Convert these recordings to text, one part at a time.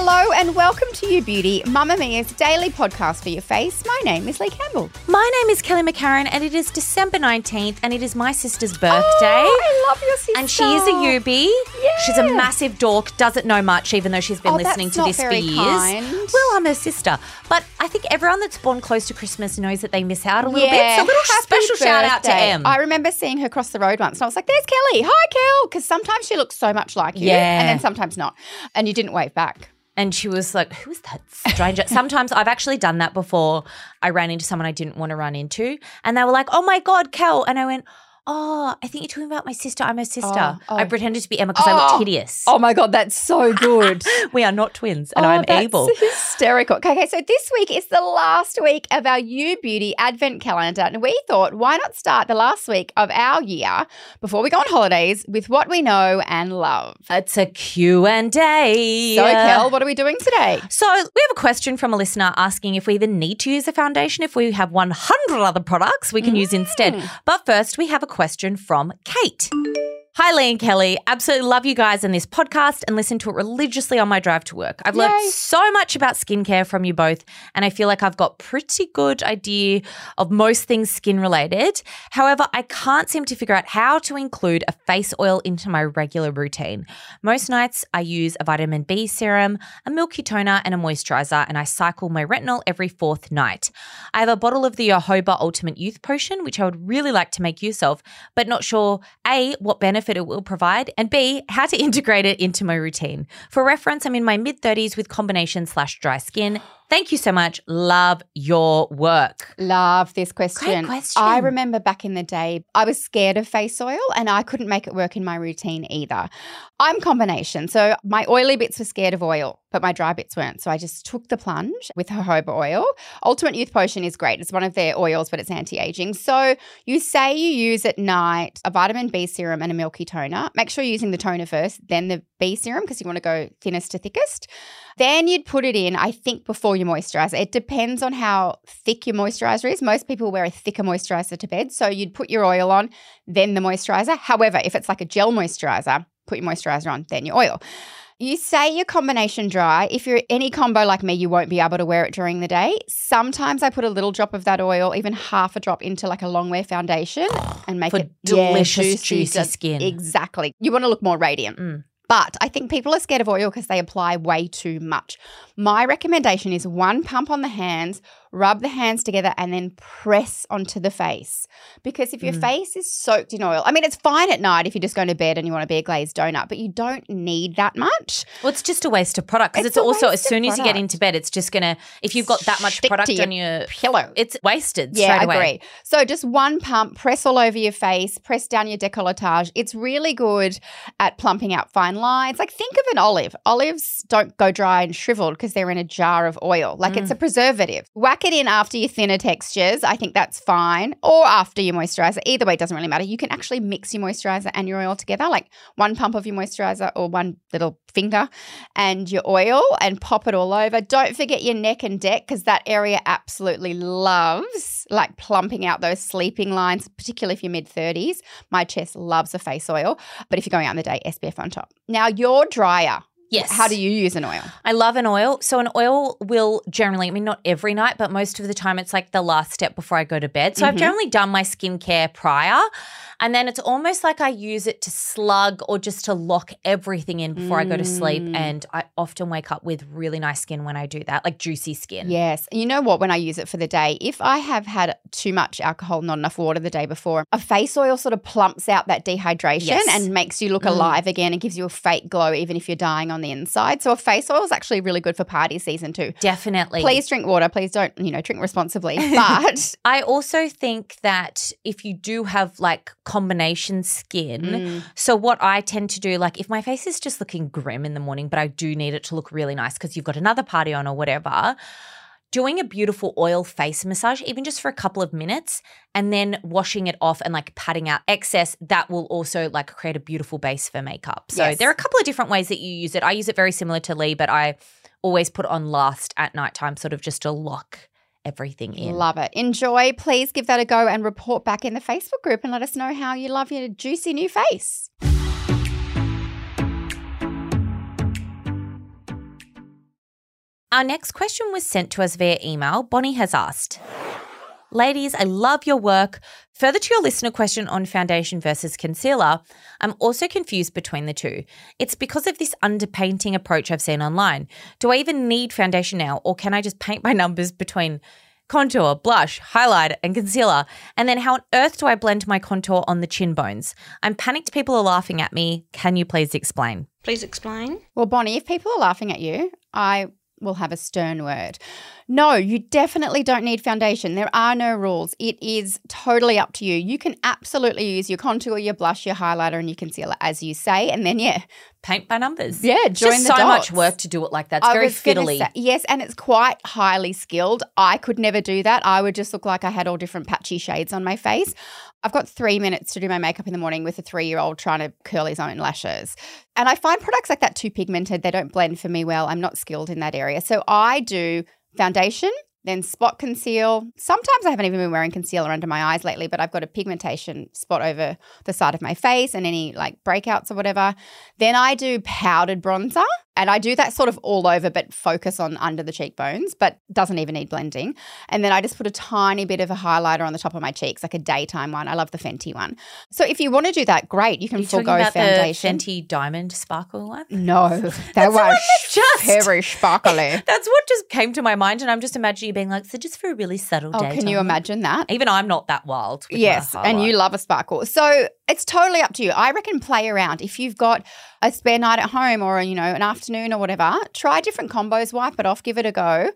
Hello and welcome to You Beauty, Mamamia's daily podcast for your face. My name is Leigh Campbell. My name is Kelly McCarren, and it is December 19th, and it is my sister's birthday. Oh, I love your sister. And she is a Yubi. She's a massive dork, doesn't know much, even though she's been Oh, listening to this for years. kind. Well, I'm her sister. But I think everyone that's born close to Christmas knows that they miss out a little bit. So a little happy special shout out to birthday. Em. I remember seeing her cross the road once and I was like, there's Kelly. Hi, Kel. Because sometimes she looks so much like you. Yeah. And then sometimes not. And you didn't wave back. And she was like, Who is that stranger? Sometimes I've actually done that before. I ran into someone I didn't want to run into. And they were like, Oh my God, Kel. And I went, Oh, I think you're talking about my sister. I'm her sister. Oh, oh. I pretended to be Emma because I Oh. looked hideous. Oh my God, that's so good. We are not twins, and Oh, I'm that's able. Hysterical. Okay, okay, so this week is the last week of our You Beauty Advent calendar. And we thought, why not start the last week of our year before we go on holidays with what we know and love? It's a Q&A. So, Kel, what are we doing today? So we have a question from a listener asking if we even need to use a foundation if we have 100 other products we can use instead. Mm. But first, we have a question from Kate. Hi, Lee and Kelly. Absolutely love you guys and this podcast and listen to it religiously on my drive to work. I've Yay. learned so much about skincare from you both, and I feel like I've got pretty good idea of most things skin related. However, I can't seem to figure out how to include a face oil into my regular routine. Most nights I use a vitamin B serum, a milky toner, and a moisturizer, and I cycle my retinol every fourth night. I have a bottle of the Jojoba Ultimate Youth Potion, which I would really like to make use of, but not sure A, what benefit it will provide, and B, how to integrate it into my routine. For reference, I'm in my mid 30s with combination slash dry skin. Thank you so much. Love your work. Love this question. Great question. I remember back in the day, I was scared of face oil and I couldn't make it work in my routine either. I'm combination. So my oily bits were scared of oil, but my dry bits weren't. So I just took the plunge with jojoba oil. Ultimate Youth Potion is great. It's one of their oils, but it's anti aging. So you say you use at night a vitamin B serum and a milky toner. Make sure you're using the toner first, then the B serum because you want to go thinnest to thickest. Then you'd put it in, I think, before you moisturize. It depends on how thick your moisturizer is. Most people wear a thicker moisturizer to bed. So you'd put your oil on, then the moisturizer. However, if it's like a gel moisturizer, put your moisturizer on, then your oil. You say your combination dry. If you're any combo like me, you won't be able to wear it during the day. Sometimes I put a little drop of that oil, even half a drop, into like a long wear foundation and make For it yeah, delicious, juicy skin. Exactly. You want to look more radiant. Mm. But I think people are scared of oil because they apply way too much. My recommendation is one pump on the hands, rub the hands together, and then press onto the face. Because if your Mm. face is soaked in oil, I mean, it's fine at night if you're just going to bed and you want to be a glazed donut, but you don't need that much. Well, it's just a waste of product because It's it's, also as soon as you get into bed, it's just gonna. If you've got that much Stick product your on your pillow. it's wasted. Yeah, straight I away. agree. So just one pump, press all over your face, press down your decolletage. It's really good at plumping out fine lines. Like think of an olive. Olives don't go dry and shriveled because they're in a jar of oil. Like it's a preservative. Whack it in after your thinner textures. I think that's fine. Or after your moisturizer. Either way, it doesn't really matter. You can actually mix your moisturizer and your oil together, like one pump of your moisturizer or one little finger and your oil and pop it all over. Don't forget your neck and deck because that area absolutely loves like plumping out those sleeping lines, particularly if you're mid 30s. My chest loves a face oil, but if you're going out in the day, SPF on top. Now, your dryer. Yes. How do you use an oil? I love an oil. So an oil will generally, I mean, not every night, but most of the time, it's like the last step before I go to bed. So I've Mhm. generally done my skincare prior, and then it's almost like I use it to slug or just to lock everything in before I go to sleep. Mm. And I often wake up with really nice skin when I do that, like juicy skin. Yes. You know what? When I use it for the day, if I have had too much alcohol, not enough water the day before, a face oil sort of plumps out that dehydration Yes. and makes you look Mm. alive again and gives you a fake glow, even if you're dying on on the inside. So a face oil is actually really good for party season too. Definitely. Please drink water. Please don't, you know, drink responsibly. But I also think that if you do have like combination skin, Mm. so what I tend to do, like if my face is just looking grim in the morning, but I do need it to look really nice because you've got another party on or whatever, doing a beautiful oil face massage, even just for a couple of minutes, and then washing it off and like patting out excess, that will also like create a beautiful base for makeup. So Yes. there are a couple of different ways that you use it. I use it very similar to Lee, but I always put on last at nighttime, sort of just to lock everything in. Love it. Enjoy. Please give that a go and report back in the Facebook group and let us know how you love your juicy new face. Our next question was sent to us via email. Bonnie has asked Ladies, I love your work. Further to your listener question on foundation versus concealer, I'm also confused between the two. It's because of this underpainting approach I've seen online. Do I even need foundation now, or can I just paint my numbers between contour, blush, highlight, and concealer? And then how on earth do I blend my contour on the chin bones? I'm panicked people are laughing at me. Can you please explain? Please explain. Well, Bonnie, if people are laughing at you, I will have a stern word. No, you definitely don't need foundation. There are no rules. It is totally up to you. You can absolutely use your contour, your blush, your highlighter, and your concealer, as you say. And then, yeah, Paint by numbers. Yeah, join just the so much work to do it like that. It's I very fiddly. say- yes, and it's quite highly skilled. I could never do that. I would just look like I had all different patchy shades on my face. I've got three minutes to do my makeup in the morning with a three year old trying to curl his own lashes. And I find products like that too pigmented. They don't blend for me well. I'm not skilled in that area. So I do foundation. Then spot conceal. Sometimes I haven't even been wearing concealer under my eyes lately, but I've got a pigmentation spot over the side of my face and any like breakouts or whatever. Then I do powdered bronzer and I do that sort of all over, but focus on under the cheekbones, but doesn't even need blending. And then I just put a tiny bit of a highlighter on the top of my cheeks, like a daytime one. I love the Fenty one. So if you want to do that, great. You can Are you forego about foundation. the Fenty Diamond Sparkle one? no, that That's were what they've just- very sparkly. That's what just came to my mind, and I'm just imagining you being like, so just for a really subtle Oh, day. can you imagine that? Even I'm not that wild. Yes, and you love a sparkle. So it's totally up to you. I reckon play around. If you've got a spare night at home or, you know, an afternoon or whatever, try different combos, wipe it off, give it a go.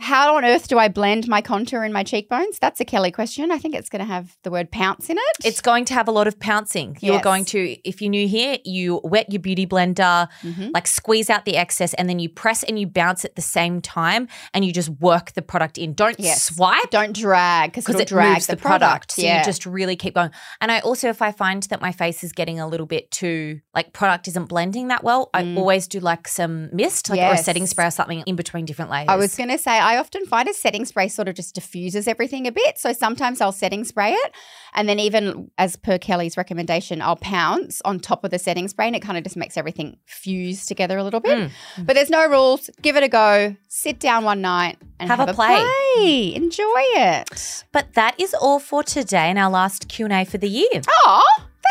How on earth do I blend my contour in my cheekbones? That's a Kelly question. I think it's going to have the word pounce in it. It's going to have a lot of pouncing. You're Yes. going to, if you're new here, you wet your beauty blender, Mhm. like squeeze out the excess, and then you press and you bounce at the same time, and you just work the product in. Don't Yes. swipe. don't drag because it drag moves the, the, product. So yeah. you just really keep going. And I also, if I find that my face is getting a little bit too like product isn't blending that well, I always do like some mist, like or a setting Mm. Spray or something in between different layers. I was going to say, I often find a setting spray sort of just diffuses everything a bit. So sometimes I'll setting spray it. And then, even as per Kelly's recommendation, I'll pounce on top of the setting spray and it kind of just makes everything fuse together a little bit. Mm. But there's no rules. Give it a go. Sit down one night and Have have, a play. play. Enjoy it. But that is all for today and our last Q and A for the year. Oh,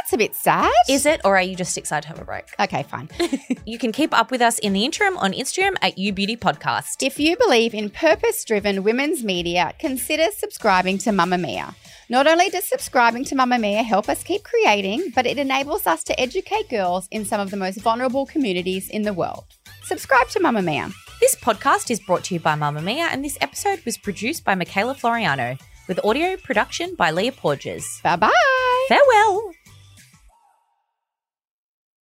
that's a bit sad. Is it, or are you just excited to have a break? Okay, fine. You can keep up with us in the interim on Instagram at You Beauty Podcast. If you believe in purpose driven women's media, consider subscribing to Mamamia. Not only does subscribing to Mamamia help us keep creating, but it enables us to educate girls in some of the most vulnerable communities in the world. Subscribe to Mamamia. This podcast is brought to you by Mamamia, and this episode was produced by Michaela Floriano with audio production by Leah Porges. Bye bye. Farewell.